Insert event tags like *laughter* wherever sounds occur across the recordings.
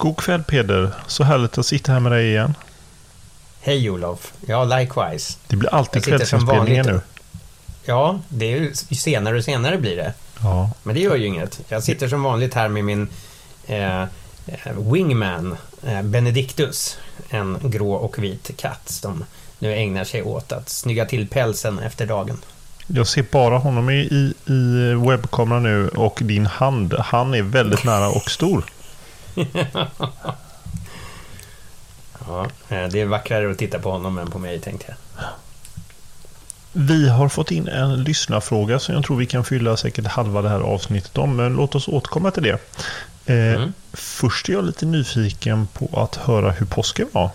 God kväll Peder. Så härligt att sitta här med dig igen. Hej Olof. Ja, likewise. Det blir alltid kvällsinspelningar nu. Ja, det är ju senare och senare blir det. Ja. Men det gör ju inget. Jag sitter som vanligt här med min eh, wingman, eh, Benedictus. En grå och vit katt som nu ägnar sig åt att snygga till pälsen efter dagen. Jag ser bara honom i, i, i webbkameran nu och din hand. Han är väldigt nära och stor. Ja, eh, det är vackrare att titta på honom än på mig tänkte jag. Vi har fått in en lyssnarfråga som jag tror vi kan fylla säkert halva det här avsnittet om. Men låt oss återkomma till det. Eh, Mm. Först är jag lite nyfiken på att höra hur påsken var.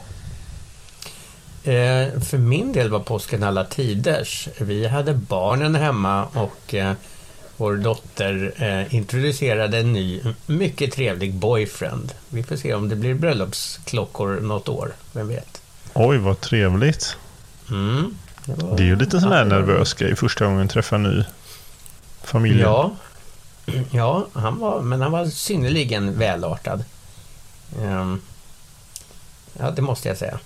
Eh, för min del var påsken alla tiders. Vi hade barnen hemma och eh, vår dotter eh, introducerade en ny, mycket trevlig boyfriend. Vi får se om det blir bröllopsklockor något år, vem vet. Oj, vad trevligt. Mm, var- Det är ju lite sån här det nervös grej första gången träffa en ny familj. Ja, *clears throat* ja han var, men han var synnerligen välartad. Ehm, ja, det måste jag säga.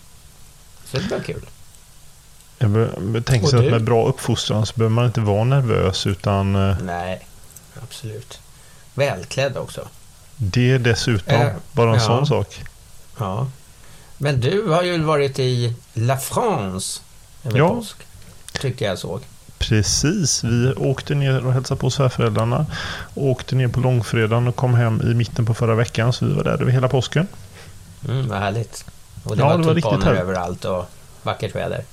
Så det var kul. Jag tänker sig att med bra uppfostran så behöver man inte vara nervös utan eh, Nej, absolut. Välklädd också. det är dessutom Eh, bara en ja. sån sak. Ja. Men du har ju varit i La France över Ja. påsk. Tyckte jag såg. Precis, vi åkte ner och hälsade på svärföräldrarna. Åkte ner på långfredagen och kom hem i mitten på förra veckan så vi var där över hela påsken. Mm, vad härligt. Och det Ja, var tulpaner härligt. överallt och vackert väder.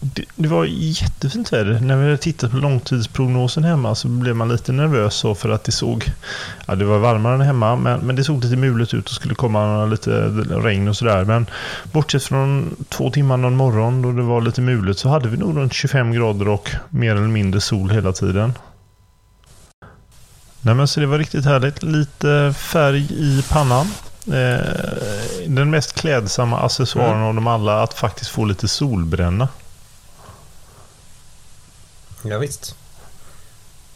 Det, det var jättefint väder. När vi hade tittat på långtidsprognosen hemma så blev man lite nervös så för att det såg... Ja, det var varmare än hemma men, men det såg lite mulet ut och skulle komma lite regn och sådär. Men bortsett från två timmar någon morgon då det var lite mulet så hade vi nog runt 25 grader och mer eller mindre sol hela tiden. Nej men så det var riktigt härligt. Lite färg i pannan. Eh, den mest klädsamma accessoaren Mm. av dem alla att faktiskt få lite solbränna. Ja, visst.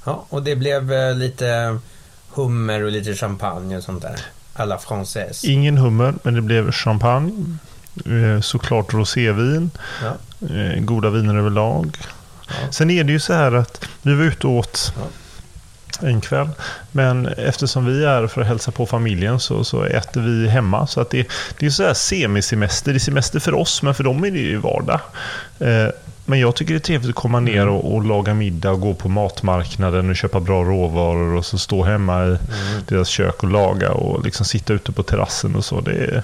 Ja, och det blev eh, lite hummer och lite champagne och sånt där. Alla française. Ingen hummer, men det blev champagne. Eh, Såklart rosévin. Ja. eh, Goda viner överlag. Ja. Sen är det ju så här att vi var ute och åt en kväll. Men eftersom vi är för att hälsa på familjen så, så äter vi hemma. Så att det, det är så här semisemester. Det är semester för oss, men för dem är det ju vardag. Men jag tycker det är trevligt att komma ner och, och laga middag och gå på matmarknaden och köpa bra råvaror och så stå hemma i deras kök och laga och liksom sitta ute på terrassen och så. Det är,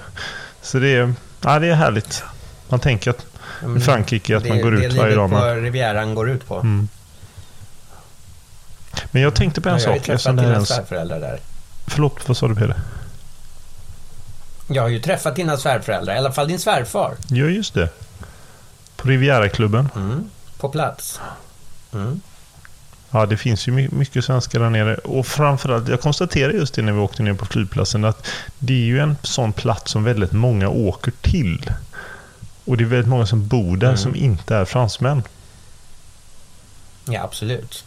så det är, ja, det är härligt. Man tänker att Ja, i Frankrike att det, man går det ut varje dag. på Men, Rivieran går ut på. mm. men jag tänkte på en Ja, jag har ju sak. träffat det är dina svärföräldrar där. förlåt, vad sa du Peder? Jag har ju träffat dina svärföräldrar, i alla fall din svärfar. Ja, just det. På Riviera-klubben. Mm. På plats. Mm. Ja, det finns ju my- mycket svenskar där nere. Och framförallt, jag konstaterade just det när vi åkte ner på flygplatsen, att det är ju en sån plats som väldigt många åker till. Och det är väldigt många som bor där Mm. som inte är fransmän. Ja, absolut.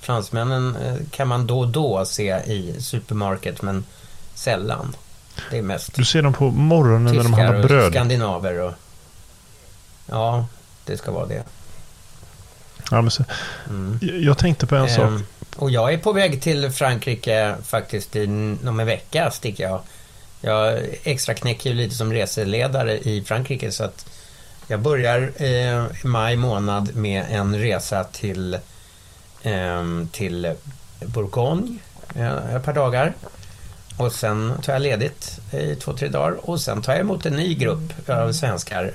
Fransmännen eh, kan man då och då se i supermarket, men sällan. Det är mest Du ser dem på morgonen när de handlar bröd. skandinaver och... Ja, det ska vara det. Ja, men så, Jag tänkte på en sak. Ehm, och jag är på väg till Frankrike faktiskt i, om en vecka sticker jag. Jag extra knäcker ju lite som reseledare i Frankrike så att jag börjar eh, i maj månad med en resa till, eh, till Bourgogne eh, ett par dagar. Och sen tar jag ledigt i två, tre dagar och sen tar jag emot en ny grupp av svenskar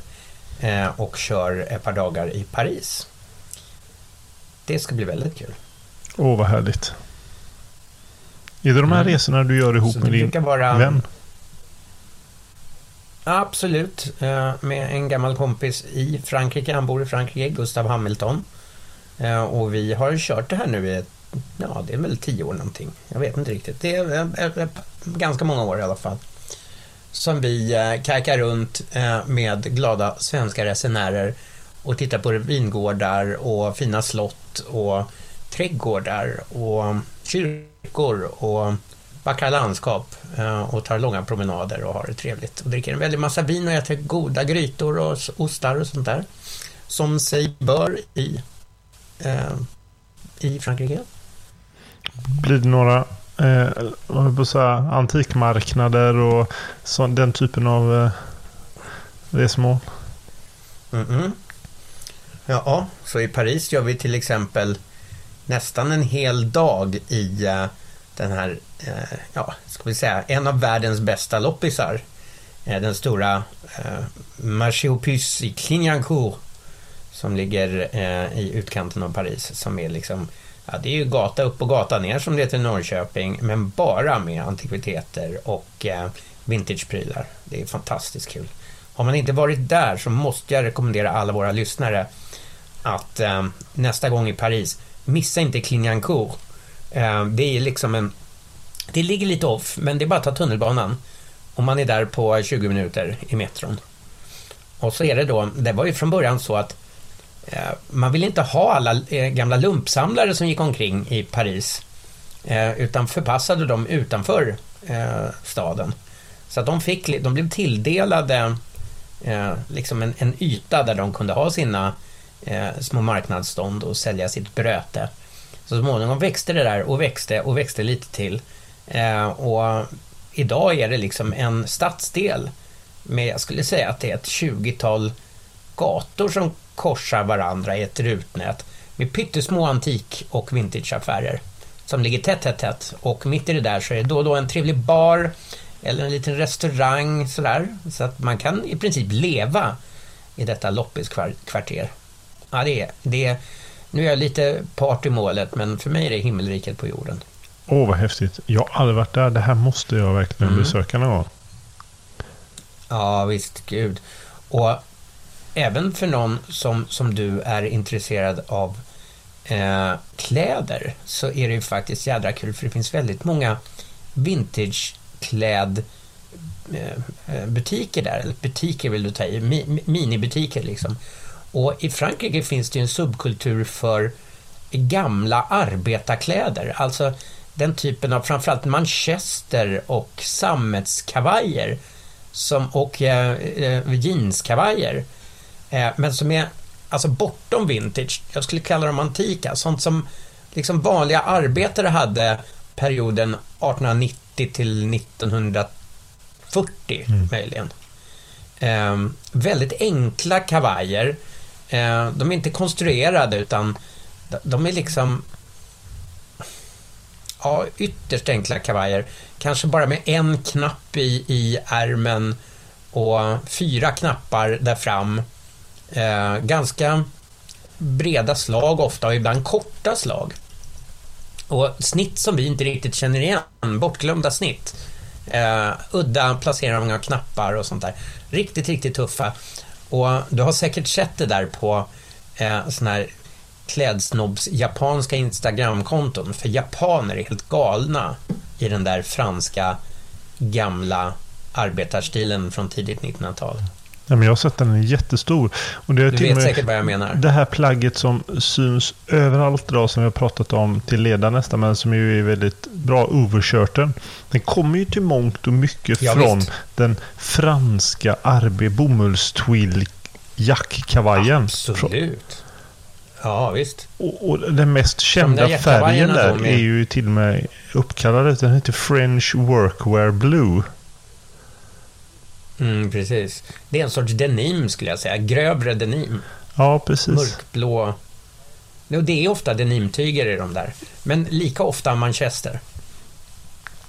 och kör ett par dagar i Paris. Det ska bli väldigt kul. Åh, vad härligt. Är det de här Mm. resorna du gör ihop Så med din vara- vän? Absolut, eh, med en gammal kompis i Frankrike. Han bor i Frankrike, Gustav Hamilton. Eh, Och vi har kört det här nu i, ja det är väl tio år någonting. Jag vet inte riktigt. Det är eh, eh, ganska många år i alla fall. Som vi eh, kajkar runt eh, med glada svenska resenärer och tittar på vingårdar och fina slott och trädgårdar och kyrkor och vackra landskap eh, och tar långa promenader och har det trevligt. Och dricker en väldig massa vin och äter goda grytor och ostar och sånt där. Som sig bör i, eh, i Frankrike. Blir det några eh, på säga, antikmarknader och så, den typen av eh, resmål? Mm-mm. Ja, så i Paris gör vi till exempel nästan en hel dag i eh, den här, eh, ja, ska vi säga, en av världens bästa loppisar. Eh, den stora eh, Marché aux i Clignancourt som ligger eh, i utkanten av Paris som är liksom Ja, det är ju gata upp och gata ner som det heter i Norrköping, men bara med antikviteter och eh, vintageprylar. Det är fantastiskt kul. Har man inte varit där så måste jag rekommendera alla våra lyssnare att eh, nästa gång i Paris, missa inte Clignancourt. Eh, det är liksom en... Det ligger lite off, men det är bara att ta tunnelbanan. Och man är där på 20 minuter i metron. Och så är det då, det var ju från början så att Eh, man ville inte ha alla eh, gamla lumpsamlare som gick omkring i Paris. Eh, utan förpassade dem utanför staden. Så att de, fick, de blev tilldelade liksom en, en yta där de kunde ha sina små marknadsstånd och sälja sitt bröte. Så småningom växte det där och växte och växte lite till. Och idag är det liksom en stadsdel med, jag skulle säga att det är ett 20-tal gator som korsar varandra i ett rutnät med pyttesmå antik och vintageaffärer som ligger tätt, tätt, tätt. Och mitt i det där så är det då och då en trevlig bar eller en liten restaurang sådär. Så att man kan i princip leva i detta loppiskvarter. Ja, det är, det är, nu är jag lite part i målet, men för mig är det himmelriket på jorden. Åh, vad häftigt. Jag har aldrig varit där. Det här måste jag verkligen Mm. besöka någon gång. Ja, visst, gud. Och även för någon som, som du är intresserad av eh, kläder så är det ju faktiskt jädra kul för det finns väldigt många vintagekläd eh, eh, butiker där, eller butiker vill du ta i, mi, minibutiker liksom. Och i Frankrike finns det ju en subkultur för gamla arbetarkläder, alltså den typen av framförallt manchester och sammetskavajer som, och eh, eh, jeanskavajer. Eh, men som är alltså bortom vintage. Jag skulle kalla dem antika. Sånt som liksom vanliga arbetare hade perioden 1890 till 1940 möjligen. Eh, väldigt enkla kavajer. Eh, de är inte konstruerade utan de- de är liksom ja, ytterst enkla kavajer. Kanske bara med en knapp i, i ärmen och fyra knappar där fram. Eh, ganska breda slag ofta och ibland korta slag. Och snitt som vi inte riktigt känner igen, bortglömda snitt. Eh, udda placeringar av knappar och sånt där. Riktigt, riktigt tuffa. Och du har säkert sett det där på eh, sån här klädsnobbs japanska Instagramkonton. För japaner är helt galna i den där franska gamla arbetarstilen från tidigt 1900-tal. Ja, men jag har sett den, den är jättestor. Och det är Du vet med säkert vad jag menar. Det här plagget som syns överallt idag som vi har pratat om till leda nästan, men som ju är väldigt bra, overshirten. Den kommer ju till mångt och mycket Ja, från visst. den franska Arbe bomullstwill jackkavajen. Från- Absolut. Ja, visst. Och, och den mest kända jättevajrarna färgen där de är- är ju till och med uppkallad. Den heter French Workwear Blue. Mm, precis. Det är en sorts denim skulle jag säga. Grövre denim. Ja, precis. Mörkblå. Och det är ofta denimtyger i de där. Men lika ofta manchester.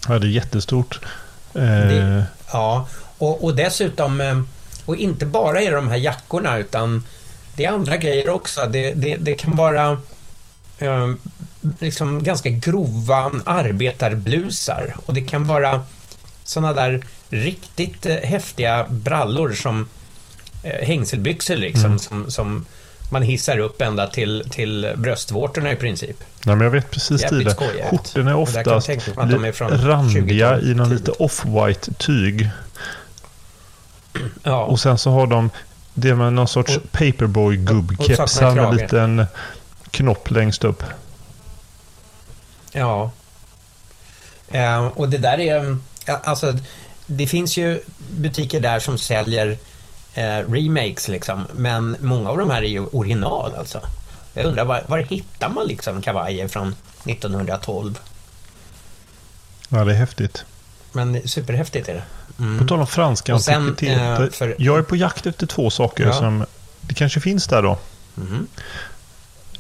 Ja, det är jättestort. Eh, Det- Ja, och, och dessutom, eh, och inte bara i de här jackorna utan det är andra grejer också. Det, det, det kan vara eh, liksom ganska grova arbetarblusar och det kan vara sådana där riktigt eh, häftiga brallor som eh, hängselbyxor liksom som, som man hissar upp ända till, till bröstvårtorna i princip. Nej, men jag vet precis Jävligt skojigt. Skjortorna är oftast är från randiga 20-talet i någon lite off-white tyg. Ja, Och sen så har de det med någon sorts paperboy-gubbkepsar med krage. liten knopp längst upp. Ja. Eh, och det där är... ja, Alltså, det finns ju butiker där som säljer eh, remakes liksom. Men många av de här är ju original alltså. Jag undrar var, var hittar man liksom kavajer från 1912? Ja, det är häftigt. Men superhäftigt är det. På Mm. tal om franska Och sen, antikviteter. för- Jag är på jakt efter två saker Ja. som det kanske finns där då. Mhm.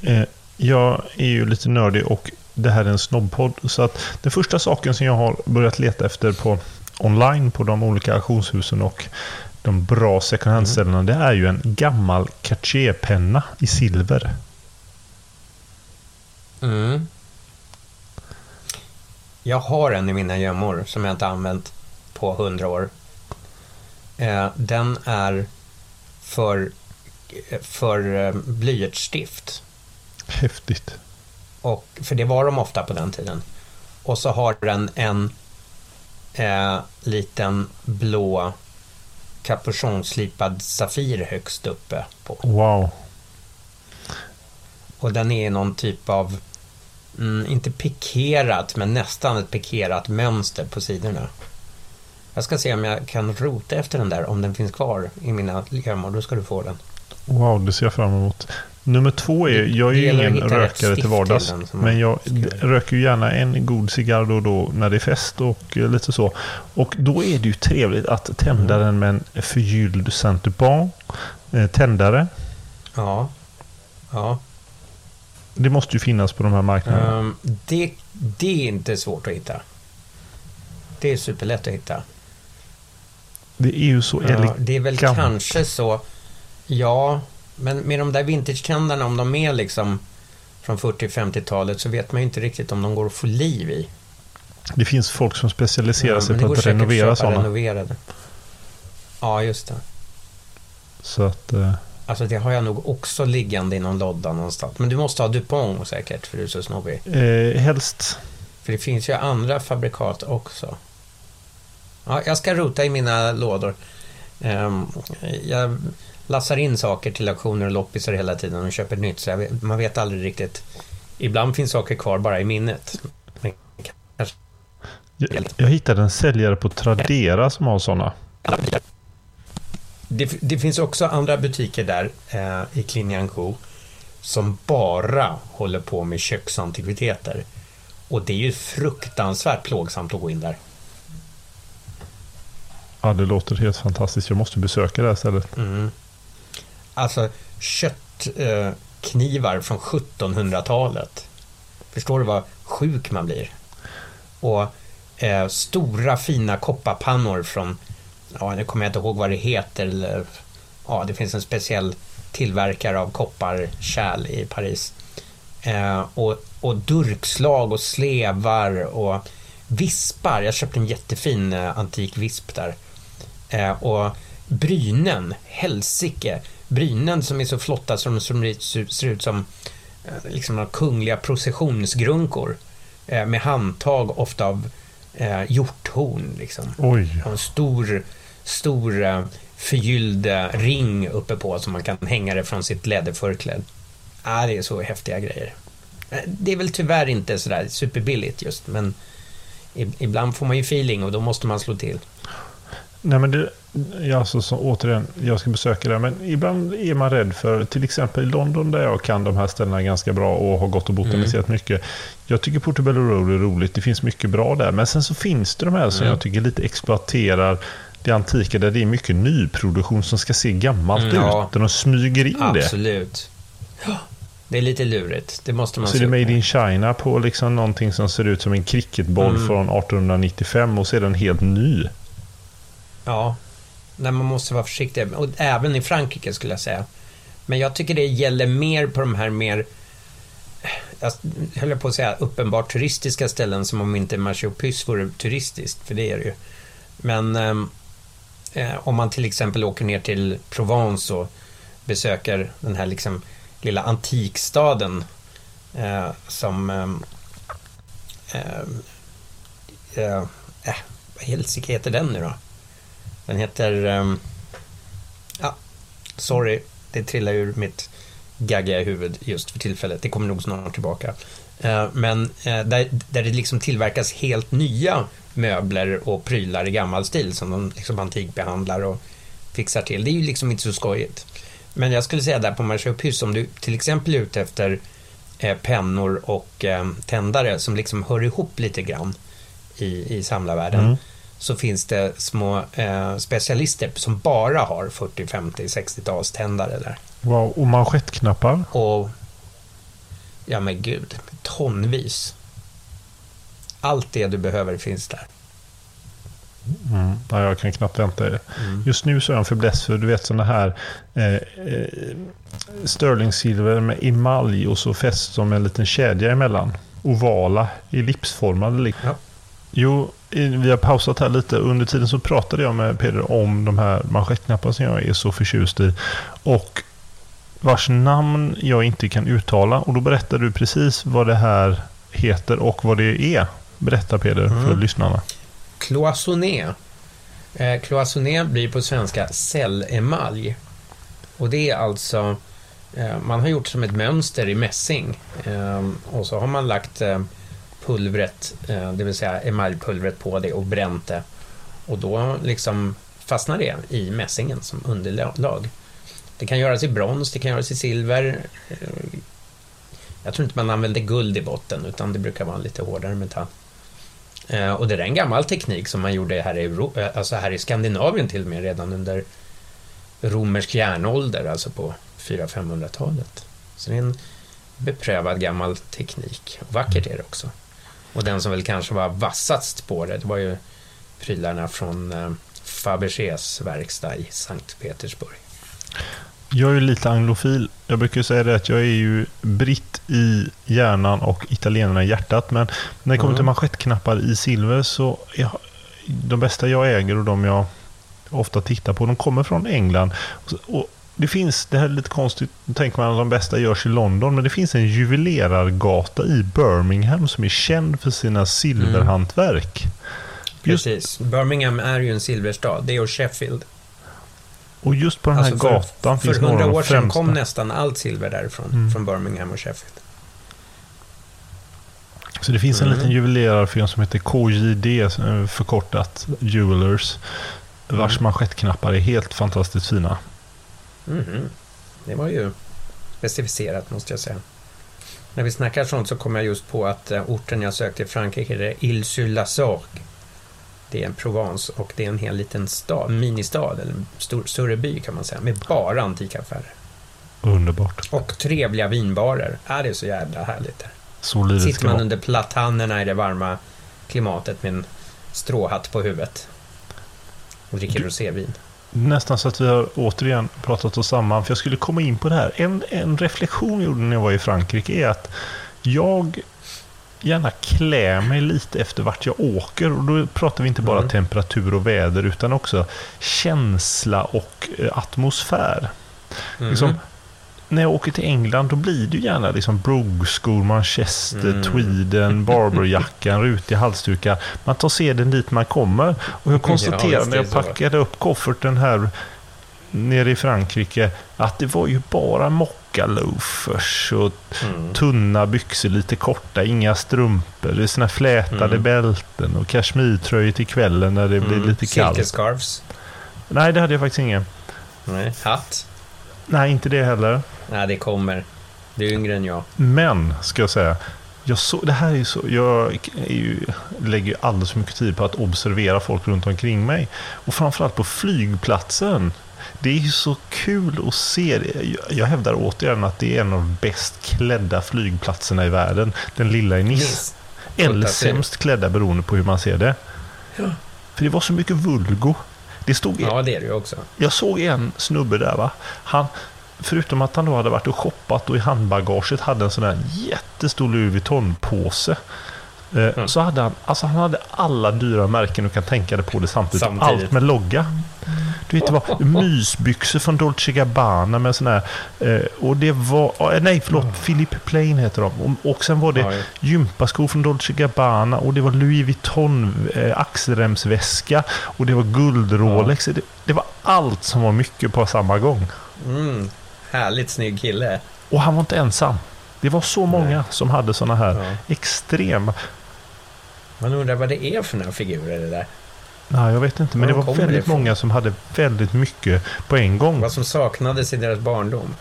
Eh, jag är ju lite nördig och det här är en snobbpodd. Så att den första saken som jag har börjat leta efter på online på de olika auktionshusen och de bra second hand-ställena det är ju en gammal Cartier-penna i silver. Mm. Jag har en i mina gömmor som jag inte använt på hundra år. Eh, den är för, för eh, blyertsstift. Häftigt. Och, för det var de ofta på den tiden. Och så har den en eh, liten blå kapuschonslipad safir högst uppe på. Wow. Och den är någon typ av, mm, inte pikerat, men nästan ett pikerat mönster på sidorna. Jag ska se om jag kan rota efter den där, om den finns kvar i mina gömmor. Då ska du få den. Wow, det ser jag fram emot. Nummer två är, jag är ju ingen rökare till vardags. Men jag röker ju gärna en god cigarr då och då när det är fest och eh, lite så. Och då är det ju trevligt att tända Mm. den med en förgylld Saint-Dupont eh, tändare. Ja. Ja. Det måste ju finnas på de här marknaderna. Ehm, det, det är inte svårt att hitta. Det är superlätt att hitta. Det är ju så Ja, elegant. det är väl kanske så. Ja, men med de där vintage-tändarna, om de är liksom från 40-50-talet så vet man ju inte riktigt om de går att få liv i. Det finns folk som specialiserar Ja, sig på att renovera sådana. Renoverade. Ja, just det. Så att, eh, Alltså det har jag nog också liggande i någon lodda någonstans. Men du måste ha Dupont säkert, för du är så snobbig. eh, helst. För det finns ju andra fabrikat också. Ja, jag ska rota i mina lådor. Ehm, jag lassar in saker till auktioner och loppisar hela tiden och köper nytt. Så vet, man vet aldrig riktigt. Ibland finns saker kvar bara i minnet. Men kanske Jag, jag hittade en säljare på Tradera som har sådana. Det, det finns också andra butiker där eh, i Clignancourt som bara håller på med köksantikviteter. Och det är ju fruktansvärt plågsamt att gå in där. Ja, det låter helt fantastiskt. Jag måste besöka det här stället. Mm. Alltså köttknivar eh, från 1700-talet. Förstår du vad sjuk man blir? Och eh, stora fina kopparpannor från, ja nu kommer jag inte ihåg vad det heter. Eller, ja, det finns en speciell tillverkare av kopparkärl i Paris. Eh, och, och durkslag och slevar och vispar. Jag köpte en jättefin eh, antik visp där. Eh, och brynen, helsike. Brynen som är så flotta som, som ser, ut som eh, liksom kungliga processionsgrunkor. Eh, med handtag ofta av eh, hjorthorn. Liksom. Oj. Och en stor, stor eh, förgylld ring uppe på som man kan hänga det från sitt läderförkläde. Ah, det är så häftiga grejer. Det är väl tyvärr inte sådär superbilligt just, men ibland får man ju feeling och då måste man slå till. Nej, men det, ja, alltså, så, återigen, jag ska besöka det, men ibland är man rädd för, till exempel i London där jag kan de här ställena ganska bra och har gått och botaniserat mm. mycket. Jag tycker Portobello Road är roligt, det finns mycket bra där, men sen så finns det de här som mm. jag tycker lite exploaterar det antika där det är mycket nyproduktion som ska se gammalt mm, ut. Där de smyger in absolut. det. Absolut. Det är lite lurigt. Det måste man Så det är Made in China på liksom någonting som ser ut som en cricketboll mm. från 1895 och så den helt ny. Ja, Nej, man måste vara försiktig. Och även i Frankrike skulle jag säga. Men jag tycker det gäller mer på de här mer jag höll på att säga uppenbart turistiska ställen som om inte Marché vore turistiskt, för det är det ju. Men ehm, eh, om man till exempel åker ner till Provence och besöker den här liksom lilla antikstaden eh, som eh, eh, eh, vad helsike heter den nu då? Den heter... Um, ja, sorry, det trillar ur mitt gaggiga huvud just för tillfället. Det kommer nog snart tillbaka. Uh, men uh, där, där det liksom tillverkas helt nya möbler och prylar i gammal stil som de liksom antikbehandlar och fixar till. Det är ju liksom inte så skojigt. Men jag skulle säga där på Marché om du till exempel är ute efter eh, pennor och eh, tändare som liksom hör ihop lite grann i, i samlarvärlden. Mm så finns det små eh, specialister som bara har 40, 50, 60-talständare där. Wow, och manschettknappar? Och, ja men gud, tonvis. Allt det du behöver finns där. Mm. Ja, jag kan knappt vänta. Mm. Just nu så är jag en fäbless för du vet sådana här eh, eh, Sterling-silver med emalj och så fäst som en liten kedja emellan. Ovala, ellipsformade. Ja. Jo, vi har pausat här lite. Under tiden så pratade jag med Peder om de här manschettknapparna som jag är så förtjust i. Och vars namn jag inte kan uttala. Och då berättar du precis vad det här heter och vad det är. Berätta Peder mm. för lyssnarna. Cloisonné. Eh, cloisonné blir på svenska cellemalj. Och det är alltså, eh, man har gjort som ett mönster i mässing. Eh, och så har man lagt eh, pulvret, eh, det vill säga emaljpulvret på det och bränt det. Och då liksom fastnar det i mässingen som underlag. Det kan göras i brons, det kan göras i silver. Eh, jag tror inte man använder guld i botten utan det brukar vara en lite hårdare metall. Eh, och det är en gammal teknik som man gjorde här i, Europa, alltså här i Skandinavien till och med redan under romersk järnålder, alltså på 400-500-talet. Så det är en beprövad gammal teknik. Vackert är det också. Och den som väl kanske var vassast på det, det var ju prylarna från eh, Fabergés verkstad i Sankt Petersburg. Jag är ju lite anglofil. Jag brukar säga det att jag är ju britt i hjärnan och italienarna i hjärtat. Men när det kommer mm. till manschettknappar i silver så är de bästa jag äger och de jag ofta tittar på, de kommer från England. Och det finns, det här är lite konstigt, nu tänker man att de bästa görs i London, men det finns en juvelerargata i Birmingham som är känd för sina silverhantverk. Mm. Precis, Birmingham är ju en silverstad, det är Sheffield. Och just på den här alltså för, gatan finns några av de För hundra år sedan kom nästan allt silver därifrån, mm. från Birmingham och Sheffield. Så det finns en mm. liten juvelerarfirma som heter KJD, eh, förkortat Jewelers, vars mm. manschettknappar är helt fantastiskt fina. Mm. Det var ju specificerat måste jag säga. När vi snackar sånt så kommer jag just på att uh, orten jag sökte i Frankrike är Ile-sur-la-Sorgue. Det är en Provence och det är en hel liten stad, ministad, eller stor, större by kan man säga, med bara antikaffärer. Underbart. Och trevliga vinbarer. Ja, det är så jävla härligt där. Sitter man under platanerna i det varma klimatet med en stråhatt på huvudet och dricker rosévin nästan så att vi har återigen pratat oss samman. För jag skulle komma in på det här. En, en reflektion jag gjorde när jag var i Frankrike är att jag gärna klär mig lite efter vart jag åker. Och då pratar vi inte bara mm. temperatur och väder utan också känsla och eh, atmosfär. Mm. Liksom, när jag åker till England då blir det gärna liksom brogueskor, manchester, mm. tweeden, *laughs* barberjackan, rutig halsdukar. Man tar seden dit man kommer. Och jag konstaterar när jag packade upp kofferten här nere i Frankrike att det var ju bara mopp tjocka loafers och tunna byxor, lite korta, inga strumpor. Det är såna flätade Mm. bälten och kashmirtröjor till kvällen när det blir lite kallt. Silkescarves. Nej, det hade jag faktiskt ingen. Nej. Hatt. Nej, inte det heller. Nej, det kommer. Du är yngre än jag. Men, ska jag säga, jag så, det här är så, jag är ju, lägger ju alldeles för mycket tid på att observera folk runt omkring mig. Och framförallt på flygplatsen. Det är ju så kul att se. Jag, hävdar återigen att det är en av de bäst klädda flygplatserna i världen. Den lilla i Nice. Nice. Eller sämst klädda beroende på hur man ser det. För det var så mycket vulgo. Det stod Ja, det är det också. jag såg en snubbe där va. Han, förutom att han då hade varit och shoppat och i handbagaget hade en sån där jättestor Louis Vuitton-påse. Eh, Så hade han, alltså han hade alla dyra märken och kan tänka dig på det samtidigt. Samtidigt. Allt med logga. Du vet, det var *laughs* mysbyxor från Dolce Gabbana med sån här... Eh, och det var... eh, Nej, förlåt. Philip Plain heter de. Och, sen var det ja. gympaskor från Dolce Gabbana och det var Louis Vuitton axelremsväska och det var guld-Rolex. Det, det var allt som var mycket på samma gång. Mm. Härligt snygg kille. Och han var inte ensam. Det var så många som hade såna här Ja. extrema... Man undrar vad det är för några figurer det där. Nej, jag vet inte. Men Var det de var väldigt ifrån? många som hade väldigt mycket på en gång. Vad som saknades i deras barndom.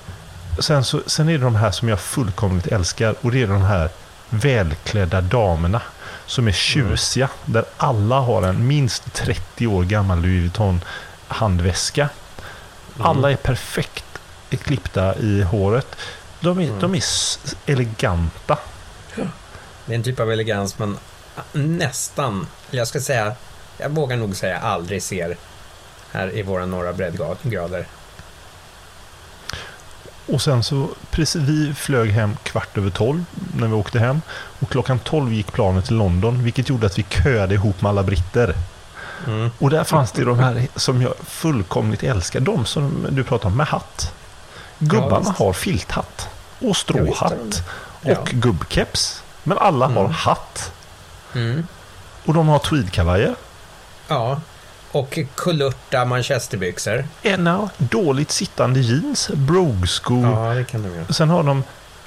Sen, så, sen är det de här som jag fullkomligt älskar. Och det är de här välklädda damerna. Som är tjusiga. Där alla har en minst 30 år gammal Louis Vuitton handväska. Alla är perfekt klippta i håret. De är, de är eleganta. Det är en typ av elegans man nästan, jag ska säga, jag vågar nog säga aldrig ser här i våra norra breddgrader. Och sen så, precis, vi flög hem kvart över tolv när vi åkte hem. Och klockan tolv gick planet till London, vilket gjorde att vi köade ihop med alla britter. Mm. Och där fanns det de här som jag fullkomligt älskar. De som du pratar om med hatt. Gubbarna visst. har filthatt. Och Ja, stråhatt. de. och gubbkeps. Men alla har hatt. Mm. Och de har tweedkavajer. Ja, och kulörta manchesterbyxor. Ena dåligt sittande jeans. Brogueskor. Ja, det kan de göra. Sen har de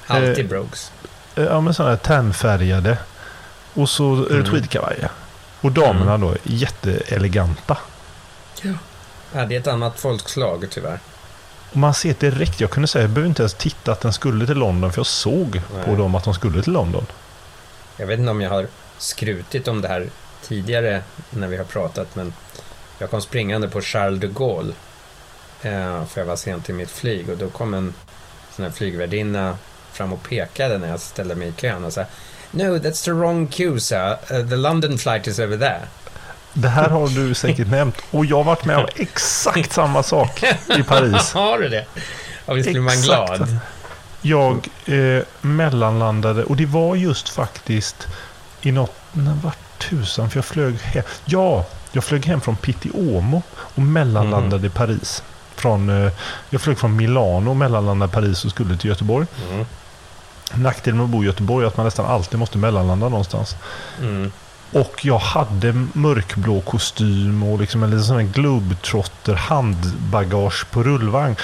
Alltid Eh, brogues. eh, ja, men såna här tärnfärgade. Och så är det Mm. tweedkavajer. Och damerna då är jätteeleganta. Ja, det är ett annat folkslag tyvärr. Och man ser direkt, jag kunde säga, jag behöver inte ens titta att den skulle till London, för jag såg på Nej. dem att de skulle till London. Jag vet inte om jag har skrutit om det här tidigare när vi har pratat, men jag kom springande på Charles de Gaulle. Eh, för jag var sent i mitt flyg och då kom en sån här flygvärdinna fram och pekade när jag ställde mig i kön och sa No, that's the wrong queue, sir. Uh, the London flight is over there. Det här har du säkert nämnt och jag har varit med om exakt samma sak i Paris. *laughs* Har du det? Ja, visst blir man glad. Jag eh, mellanlandade och det var just faktiskt i något, när var tusan, för jag flög hem. Ja, jag flög hem från Pitiomo och mellanlandade i Paris. Från, eh, jag flög från Milano och mellanlandade i Paris och skulle till Göteborg. Mm. Nackdelen med att bo i Göteborg är att man nästan alltid måste mellanlanda någonstans. Mm. Och jag hade mörkblå kostym och liksom en liten sån här globetrotter handbagage på rullvagn.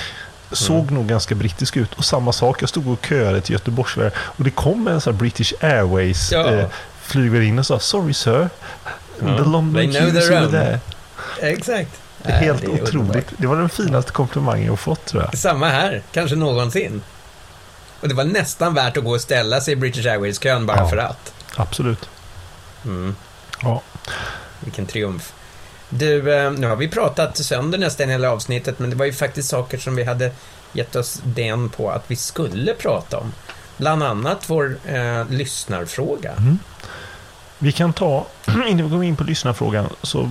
Såg Mm. nog ganska brittisk ut. Och samma sak, jag stod och köade till Göteborgsväg. Och det kom en sån här British Airways Ja. eh, flygvärdinna och sa Sorry sir, the London They know queue is their over own. there. Exakt. Det är helt det är otroligt. underbart. Det var den finaste komplimangen jag fått tror jag. Samma här, kanske någonsin. Och det var nästan värt att gå och ställa sig i British Airways-kön bara Ja. för att. Absolut. Mm. Ja. Vilken triumf. Du, eh, nu har vi pratat sönder nästan hela avsnittet, men det var ju faktiskt saker som vi hade gett oss den på att vi skulle prata om. Bland annat vår eh, lyssnarfråga. Vi kan ta, *clears throat* innan vi går in på lyssnarfrågan, så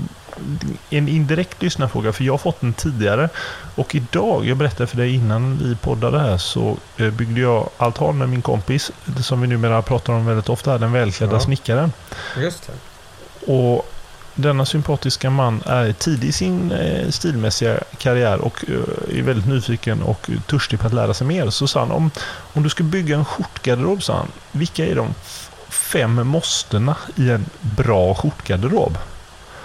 en indirekt lyssnarfråga, för jag har fått den tidigare. Och idag, jag berättade för dig innan vi poddade här, så eh, byggde jag altan med min kompis, som vi numera pratar om väldigt ofta, den välklädda Ja. snickaren. Just det. Och denna sympatiska man är tidig i sin eh, stilmässiga karriär och eh, är väldigt nyfiken och törstig på att lära sig mer. Så sa han, om, om du ska bygga en skjortgarderob, sa han, vilka är de fem måstena i en bra skjortgarderob?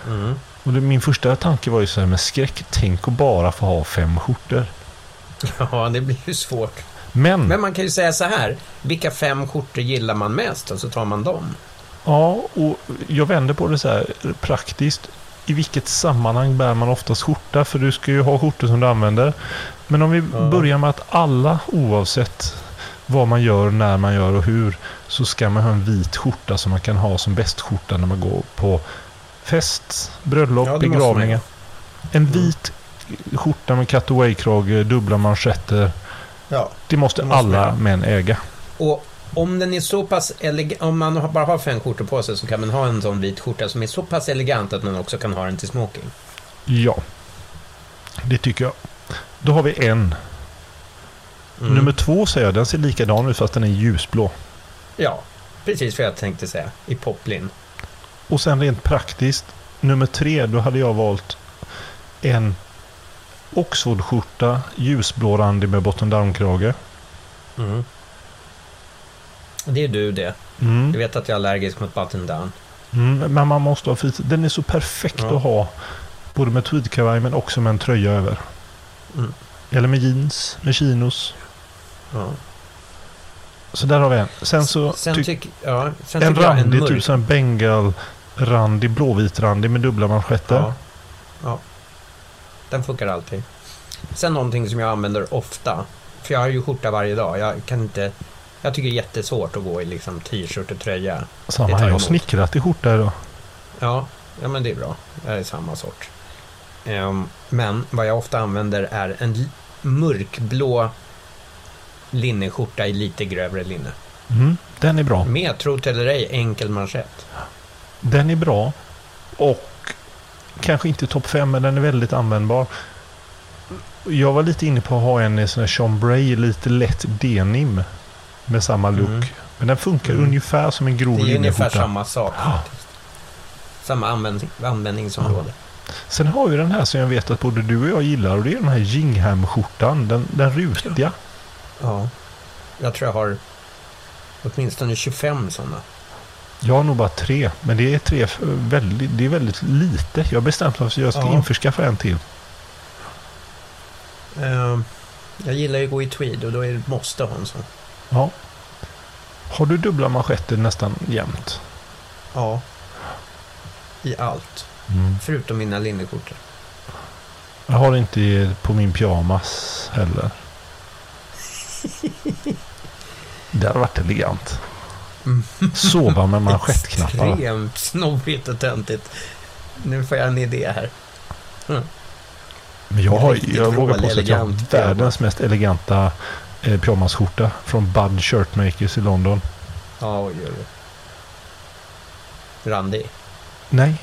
Mm. Och det, min första tanke var ju så här med skräck, tänk att bara få ha fem skjortor. *laughs* Ja, det blir ju svårt. Men, Men man kan ju säga så här, vilka fem skjortor gillar man mest? Och så tar man dem. ja, och jag vänder på det så här praktiskt. I vilket sammanhang bär man oftast skjorta? För du ska ju ha skjortor som du använder. Men om vi Ja. börjar med att alla oavsett vad man gör, när man gör och hur så ska man ha en vit skjorta som man kan ha som bästskjorta när man går på fest, bröllop, Ja, begravningar. En vit skjorta med cutaway-krage, dubbla manschetter. Ja. Det måste, Det måste alla ha. män äga. Och om den är så pass elegant, om man bara har fem skjortor på sig så kan man ha en sån vit skjorta som är så pass elegant att man också kan ha den till smoking. Ja, det tycker jag. Då har vi en. Mm. Nummer två säger jag, den ser likadan ut fast den är ljusblå. Ja, precis vad jag tänkte säga. I poplin. Och sen rent praktiskt, nummer tre, då hade jag valt en Oxfordskjorta, ljusblå randig med bottom down-krage. Mm. Det är du det. Du Mm. vet att jag är allergisk mot button down. Mm, men man måste ha fritid. Den är så perfekt Ja. att ha. Både med tweedkavaj men också med en tröja över. Mm. Eller med jeans, med chinos. Ja. Så där har vi en. Sen så sen ty- tycker ja, sen en randig, mörk... typ som en bengal-randig, blåvit-randig med dubbla manschetter. Ja. ja. Den funkar alltid. Sen någonting som jag använder ofta. För jag har ju skjorta varje dag. Jag kan inte... Jag tycker det är jättesvårt att gå i liksom t-shirt och tröja. Samma här, jag har snickrat i skjorta idag. Ja, ja men det är bra. Jag är samma sort. Ehm, men vad jag ofta använder är en mörkblå linneskjorta i lite grövre linne. Mm, den är bra. Med, tro eller ej, enkel manschett. Den är bra. Och kanske inte topp 5 men den är väldigt användbar. Jag var lite inne på att ha en sån här chambray, lite lätt denim. Med samma look. Mm. Men den funkar Mm. ungefär som en grov Det är ungefär samma sak faktiskt. Samma användning, användningsområde. Sen har vi den här som jag vet att både du och jag gillar och det är den här Gingham-skjortan. Den, den rutiga. Ja. Jag tror jag har åtminstone 25 sådana. Jag har nog bara tre. Men det är tre väldigt, det är väldigt lite. Jag har bestämt mig för att jag ska Ja. införskaffa en till. Ehm, jag gillar ju att gå i tweed och då är det måste ha en sån. Ja. Har du dubbla manschetter nästan jämt? Ja. I allt. Mm. Förutom mina linneskjortor. Jag har inte på min pyjamas heller. *laughs* Det hade varit elegant. Sova med manschettknappar. Extremt snobbigt och töntigt. Nu får jag en idé här. Men jag, har, jag vågar påstå att jag har världens mest eleganta eh, pyjamasskjorta från Bud Shirtmakers i London. Ja, oj, oj, oj. Randig. Nej.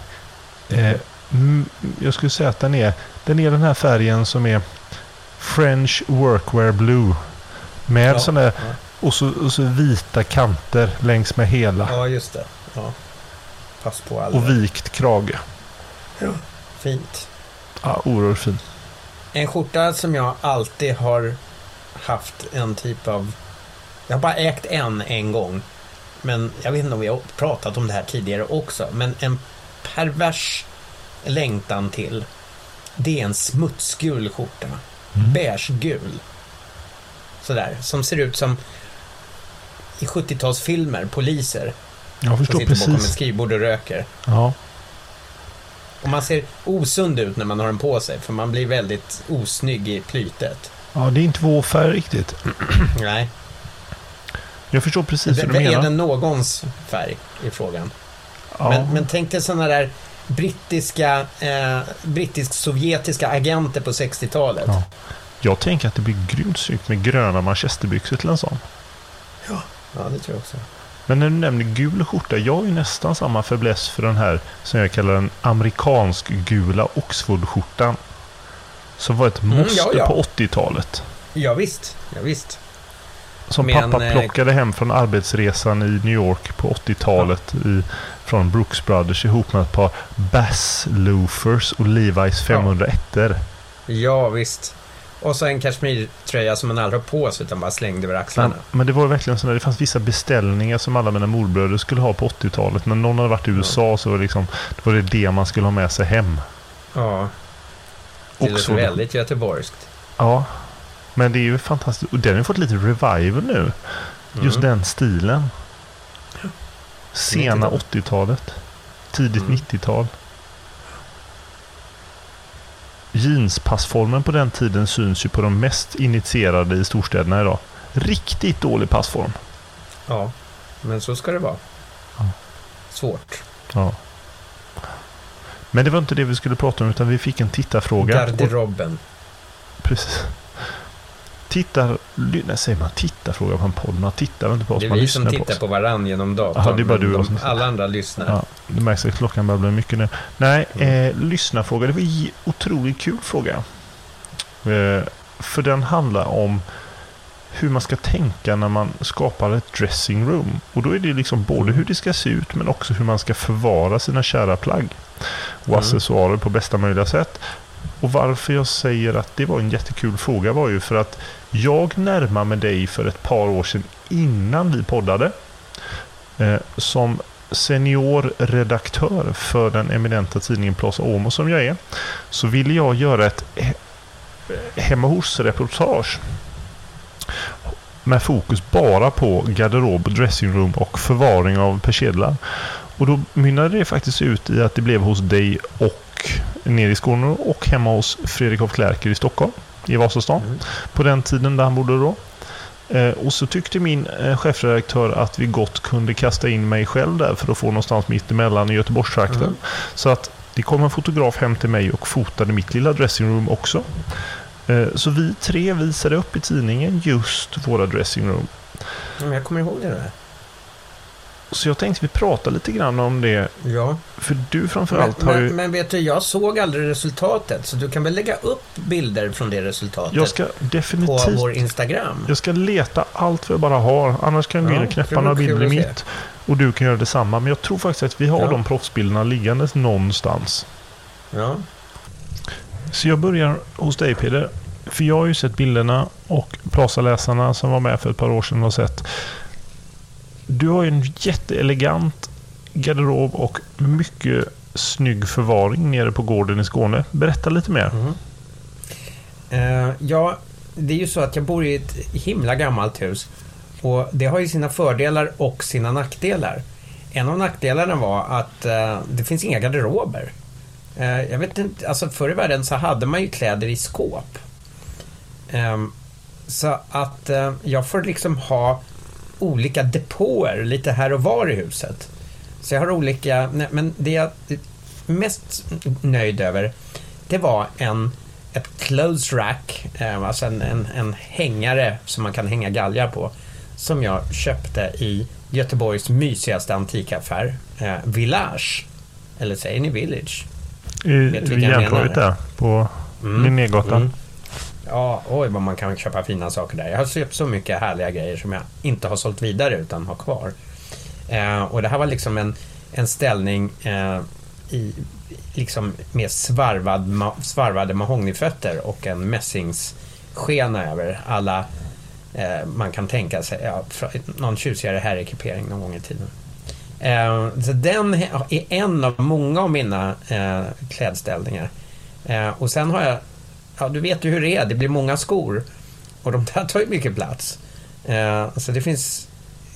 Eh, mm, jag skulle säga att den är, den är den här färgen som är French Workwear Blue. Med Ja, sån där, ja. Och, så, och så vita kanter längs med hela. Ja, just det. Ja. Pass på alla. Och vikt krage. Fint. Ja, oerhört fin. En skjorta som jag alltid har haft en typ av... Jag har bara ägt en en gång. Men jag vet inte om vi har pratat om det här tidigare också. Men en pervers längtan till. Det är en smutsgul skjorta. Beigegul. Sådär. Som ser ut som i 70-talsfilmer, poliser. Jag Som förstår sitter bakom ett precis. skrivbord och röker. Ja. Och man ser osund ut när man har den på sig. För man blir väldigt osnygg i plytet. ja, det är inte vår färg riktigt. *clears throat* Nej. Jag förstår precis Det, vad du är menar. den någons färg i frågan? ja. Men, men tänk dig sådana där brittiska, eh, brittisk-sovjetiska agenter på 60-talet. Ja. Jag tänker att det blir grymt snyggt med gröna manchesterbyxor till en sån. Ja, det tror jag också. Men när du nämner gul skjorta, jag har ju nästan samma fäbless för den här som jag kallar den amerikansk-gula Oxford-skjortan. Som var ett Mm, måste ja, ja. på 80-talet. Ja, visst. Ja, visst. Som Men, pappa eh, plockade hem från arbetsresan i New York på 80-talet i, från Brooks Brothers ihop med ett par Bass Loafers och Levi's 501 Ja, visst. Och så en kashmirtröja som man aldrig har på sig utan bara slängde över axlarna. Men, men det var verkligen så när det fanns vissa beställningar som alla mina morbröder skulle ha på 80-talet. När någon hade varit i USA så var det, liksom, det var det det man skulle ha med sig hem. Ja. Det låter Oxford. väldigt göteborgskt. Ja. Men det är ju fantastiskt. Och den har fått lite revival nu. Just Mm. den stilen. Sena 90-talet. 80-talet. Tidigt Mm. 90-tal. Jeanspassformen på den tiden syns ju på de mest initierade i storstäderna idag. Riktigt dålig passform. Ja, men så ska det vara. Ja. Svårt. Ja. Men det var inte det vi skulle prata om utan vi fick en tittarfråga. Garderoben. Precis. Tittar... Nej, säger man tittarfråga på en podd? Man tittar inte på oss, Det är man vi lyssnar som på tittar oss. på varann genom datorn. Jaha, det är bara du de, som- Alla andra lyssnar. Ja, det märks att klockan börjar bli mycket nu. Nej, Mm. eh, lyssnarfråga. Det var en otroligt kul fråga. Eh, för den handlar om hur man ska tänka när man skapar ett dressing room. Och då är det liksom både hur det ska se ut men också hur man ska förvara sina kära plagg och Mm. accessoarer på bästa möjliga sätt. Och varför jag säger att det var en jättekul fråga var ju för att jag närmade mig dig för ett par år sedan innan vi poddade. Eh, som seniorredaktör för den eminenta tidningen Plaza Åmo som jag är. Så ville jag göra ett he- hemma hos-reportage. Med fokus bara på garderob, dressingroom och förvaring av persedlar. Och då mynnade det faktiskt ut i att det blev hos dig och nere i Skåne och hemma hos Fredrik af Klerker i Stockholm. I Vasastan. Mm. På den tiden där han bodde då. Eh, och så tyckte min eh, chefredaktör att vi gott kunde kasta in mig själv där för att få någonstans mitt emellan i Göteborgstrakten. Mm. Så att det kom en fotograf hem till mig och fotade mitt lilla dressingroom också. Eh, så vi tre visade upp i tidningen just våra dressingroom. Jag kommer ihåg det där. Så jag tänkte vi pratar lite grann om det. Ja. För du Men, framförallt har men, ju... men vet du, jag såg aldrig resultatet. Så du kan väl lägga upp bilder från det resultatet Jag ska på definitivt... vår Instagram? Jag ska leta allt vad jag bara har. Annars kan jag gå in och knäppa några bilder i mitt. Och du kan göra detsamma. Men jag tror faktiskt att vi har Ja. de proffsbilderna liggandes någonstans. Ja. Så jag börjar hos dig Peder. För jag har ju sett bilderna och Plaza-läsarna som var med för ett par år sedan har sett. Du har ju en jätteelegant garderob och mycket snygg förvaring nere på gården i Skåne. Berätta lite mer. Mm. Uh, ja, det är ju så att jag bor i ett himla gammalt hus. Och det har ju sina fördelar och sina nackdelar. En av nackdelarna var att uh, det finns inga garderober. Uh, jag vet inte, alltså förr i världen så hade man ju kläder i skåp. Um, så att jag får liksom ha olika depåer lite här och var i huset. Så jag har olika, nej, men det jag är mest nöjd över det var en, ett clothes rack, eh, alltså en, en, en hängare som man kan hänga galgar på. Som jag köpte i Göteborgs mysigaste antikaffär, eh, Village. Eller säger ni Village? I, Vet jag Järntorget där på Mm, Linnégatan. mm. Ja, oj vad man kan köpa fina saker där. Jag har köpt så mycket härliga grejer som jag inte har sålt vidare utan har kvar. Eh, och det här var liksom en, en ställning eh, i, liksom med svarvad, ma- svarvade mahognyfötter och en mässingsskena över alla eh, man kan tänka sig. Ja, någon tjusigare herrekipering någon gång i tiden. Eh, så den är en av många av mina eh, klädställningar. Eh, och sen har jag, ja du vet ju hur det är, det blir många skor. Och de där tar ju mycket plats. Eh, så det finns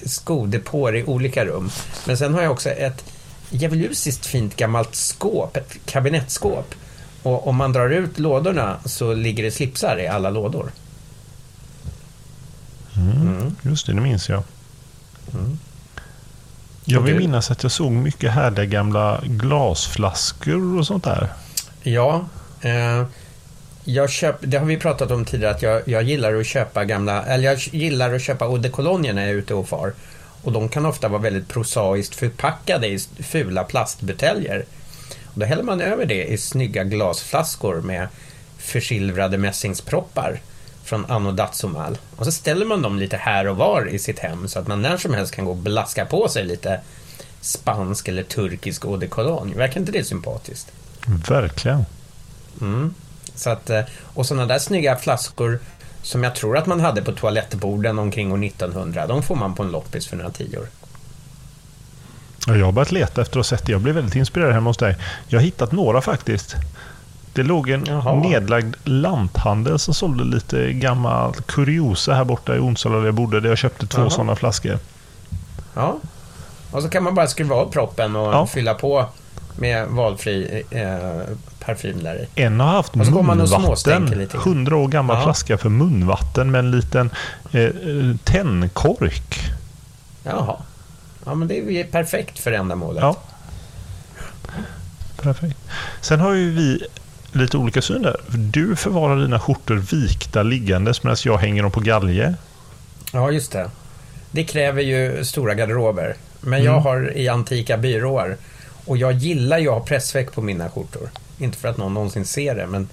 skodepåer i olika rum. Men sen har jag också ett djävulusiskt fint gammalt skåp, ett kabinettskåp. Och om man drar ut lådorna så ligger det slipsar i alla lådor. Mm. Just det, det minns jag. Mm. Jag vill minnas att jag såg mycket härliga gamla glasflaskor och sånt där. Ja, eh, jag köp, det har vi pratat om tidigare att jag, jag gillar att köpa gamla, eller jag gillar att köpa eau de cologne när jag är ute och far. Och de kan ofta vara väldigt prosaiskt förpackade i fula plastbuteljer. Och då häller man över det i snygga glasflaskor med försilvrade mässingsproppar från Anno Datsumal. Och så ställer man dem lite här och var i sitt hem så att man när som helst kan gå och blaska på sig lite spansk eller turkisk eau de cologne. Verkar inte det sympatiskt? Verkligen. Mm. Så att, eh, och sådana där snygga flaskor som jag tror att man hade på toalettborden omkring år 1900, de får man på en loppis för några tior. Ja, Jag har börjat leta efter att ha sett det. Jag blev väldigt inspirerad hemma hos dig. Jag har hittat några faktiskt. Det låg en Jaha. nedlagd lanthandel som sålde lite gammal kuriosa här borta i Onsala där jag bodde. Där jag köpte två Jaha. sådana flaskor. Ja. Och så kan man bara skruva av proppen och Ja. fylla på med valfri eh, parfym där i. En har haft Och så går man och munvatten. 100 år gammal Ja. flaska för munvatten med en liten eh, tändkork. Jaha. Ja, men det är ju perfekt för ändamålet. Ja. Perfekt. Sen har ju vi lite olika syn där. Du förvarar dina skjortor vikta liggandes medan jag hänger dem på galge. Ja, just det. Det kräver ju stora garderober. Men Mm. jag har i antika byråer. Och jag gillar ju att ha pressväck på mina skjortor. Inte för att någon någonsin ser det, men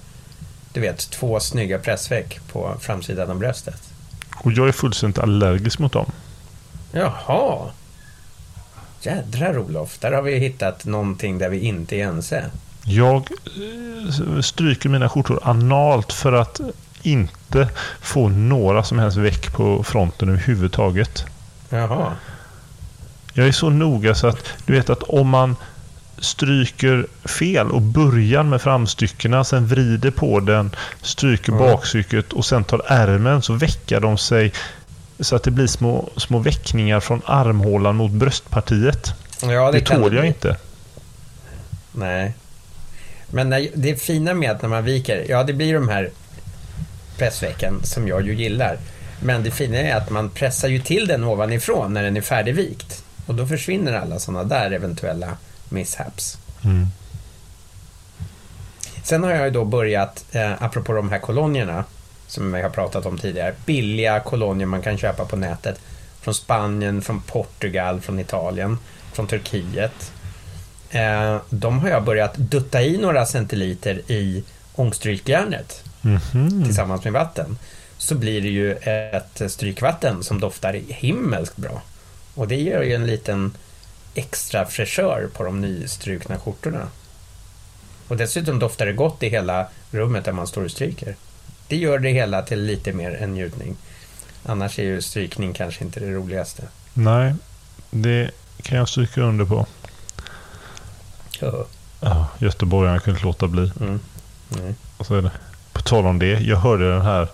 du vet, två snygga pressväck på framsidan av bröstet. Och jag är fullständigt allergisk mot dem. Jaha. Jädrar Olof, där har vi hittat någonting där vi inte är ense. Jag eh, stryker mina skjortor analt för att inte få några som helst väck på fronten överhuvudtaget. Jaha. Jag är så noga så att du vet att om man stryker fel och börjar med framstyckena, sen vrider på den, stryker Ja. bakstycket och sen tar ärmen så väckar de sig så att det blir små, små väckningar från armhålan mot bröstpartiet. Ja, Det, det, tål jag inte. Nej. Men när, det fina med att när man viker, ja det blir de här pressvecken som jag ju gillar. Men det fina är att man pressar ju till den ovanifrån när den är färdigvikt. Och då försvinner alla sådana där eventuella mishaps. Mm. Sen har jag ju då börjat, eh, apropå de här kolonierna som vi har pratat om tidigare, billiga kolonier man kan köpa på nätet. Från Spanien, från Portugal, från Italien, från Turkiet. Eh, de har jag börjat dutta i några centiliter i ångstrykjärnet Mhm. tillsammans med vatten. Så blir det ju ett strykvatten som doftar himmelskt bra. Och det gör ju en liten extra fräschör på de nystrukna skjortorna. Och dessutom doftar det gott i hela rummet där man står och stryker. Det gör det hela till lite mer en njutning. Annars är ju strykning kanske inte det roligaste. Nej, det kan jag stryka under på. Ja. Ja, Göteborgarna kunde inte låta bli. Mm. Mm. Och så är det. På tal om det, jag hörde den här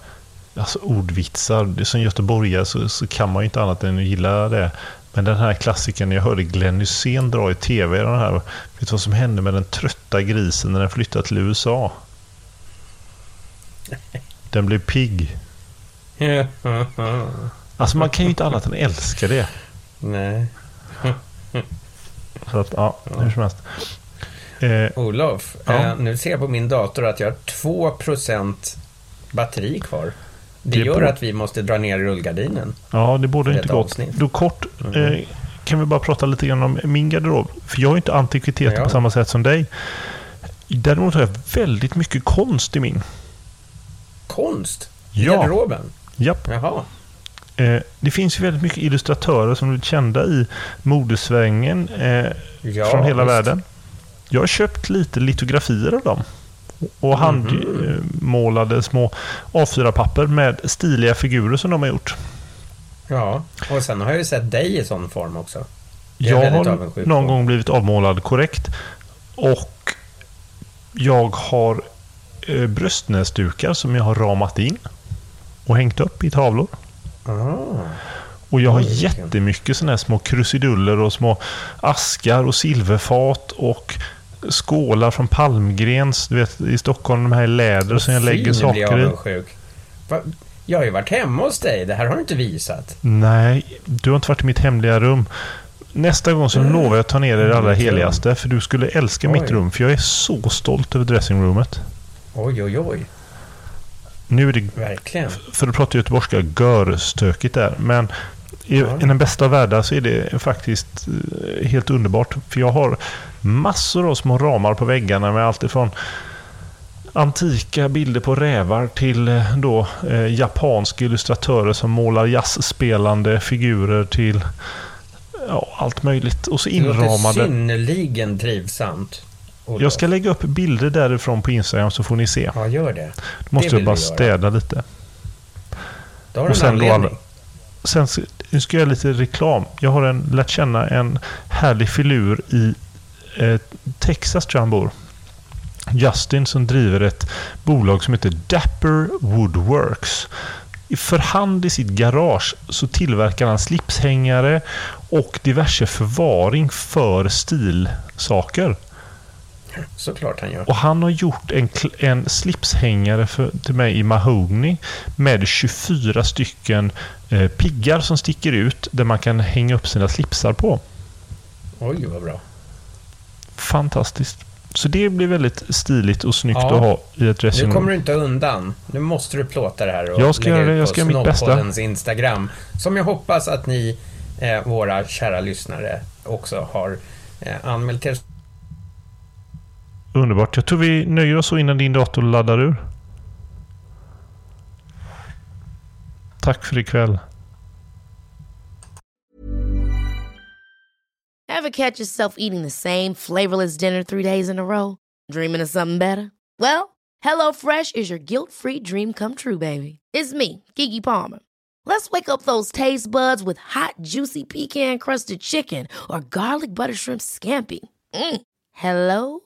alltså ordvitsar. Som göteborgare så, så kan man ju inte annat än att gilla det. Men den här klassiken, jag hörde Glenn Hysén dra i tv. Den här, vet du vad som hände med den trötta grisen när den flyttade till USA? Den blev pigg. Alltså man kan ju inte annat än älska det. Nej. Så att, ja, hur som helst. Eh, Olof, Ja. eh, nu ser jag på min dator att jag har 2% batteri kvar. Det, gör att vi måste dra ner rullgardinen. Ja, det borde inte gått. Då kort Mm. eh, kan vi bara prata lite grann om min garderob. För jag är inte antikviteter Ja. på samma sätt som dig. Däremot har jag väldigt mycket konst i min. Konst? I Ja. garderoben? Japp. Jaha. Eh, det finns ju väldigt mycket illustratörer som är kända i modesvängen eh, Ja, från hela visst. världen. Jag har köpt lite litografier av dem. Och Mhm. handmålade små A4-papper med stiliga figurer som de har gjort. Ja, och sen har jag ju sett dig i sån form också. Jag väldigt har någon gång blivit avmålad korrekt. Och jag har eh, bröstnäsdukar som jag har ramat in och hängt upp i tavlor. Ah. Och jag har Oj, jättemycket sådana här små krusiduller och små askar och silverfat och skålar från Palmgrens. Du vet i Stockholm, de här i läder som jag lägger saker i. avundsjuk. Va? Jag har ju varit hemma hos dig. Det här har du inte visat. Nej, du har inte varit i mitt hemliga rum. Nästa gång så lovar jag att ta ner i det allra Mitt rum. heligaste. För du skulle älska mitt Oj. rum. För jag är så stolt över dressingroomet. Oj, oj, oj. Nu är det, Verkligen. för att prata göteborgska, görstökigt där. Men i, Ja. i den bästa av världar så är det faktiskt eh, helt underbart. För jag har massor av små ramar på väggarna med allt ifrån antika bilder på rävar till eh, då eh, japanska illustratörer som målar jazzspelande figurer till ja, allt möjligt. Och så Det låter inramade. synnerligen trivsamt. Olof. Jag ska lägga upp bilder därifrån på Instagram så får ni se. Ja, gör det. Då måste vill jag bara städa lite. Då har Och du en sen då anledning. alla- Sen nu ska jag göra lite reklam. Jag har en, lärt känna en härlig filur i eh, Texas tror jag han bor. Justin som driver ett bolag som heter Dapper Woodworks. För hand i sitt garage så tillverkar han slipshängare och diverse förvaring för stilsaker. Såklart han gör. Och han har gjort en, en slipshängare för, till mig i mahogny med 24 stycken eh, piggar som sticker ut där man kan hänga upp sina slipsar på. Oj, vad bra. Fantastiskt. Så det blir väldigt stiligt och snyggt ja. att ha i ett resonemang. Nu kommer du inte undan. Nu måste du plåta det här och jag ska lägga göra det. Jag ska göra mitt bästa. Instagram. Som jag hoppas att ni, eh, våra kära lyssnare, också har eh, anmält er. Underbart. Jag tror vi nöjer oss så innan din dator laddar ur. Tack för ikväll. Have catch yourself eating the same flavorless dinner three days in a row? Dreaming of something better? Well, hello fresh is your guilt free dream come true baby. It's me, Gigi Palmer. Let's wake up those taste buds with hot juicy pecan crusted chicken or garlic butter shrimp scampi. Mm. Hello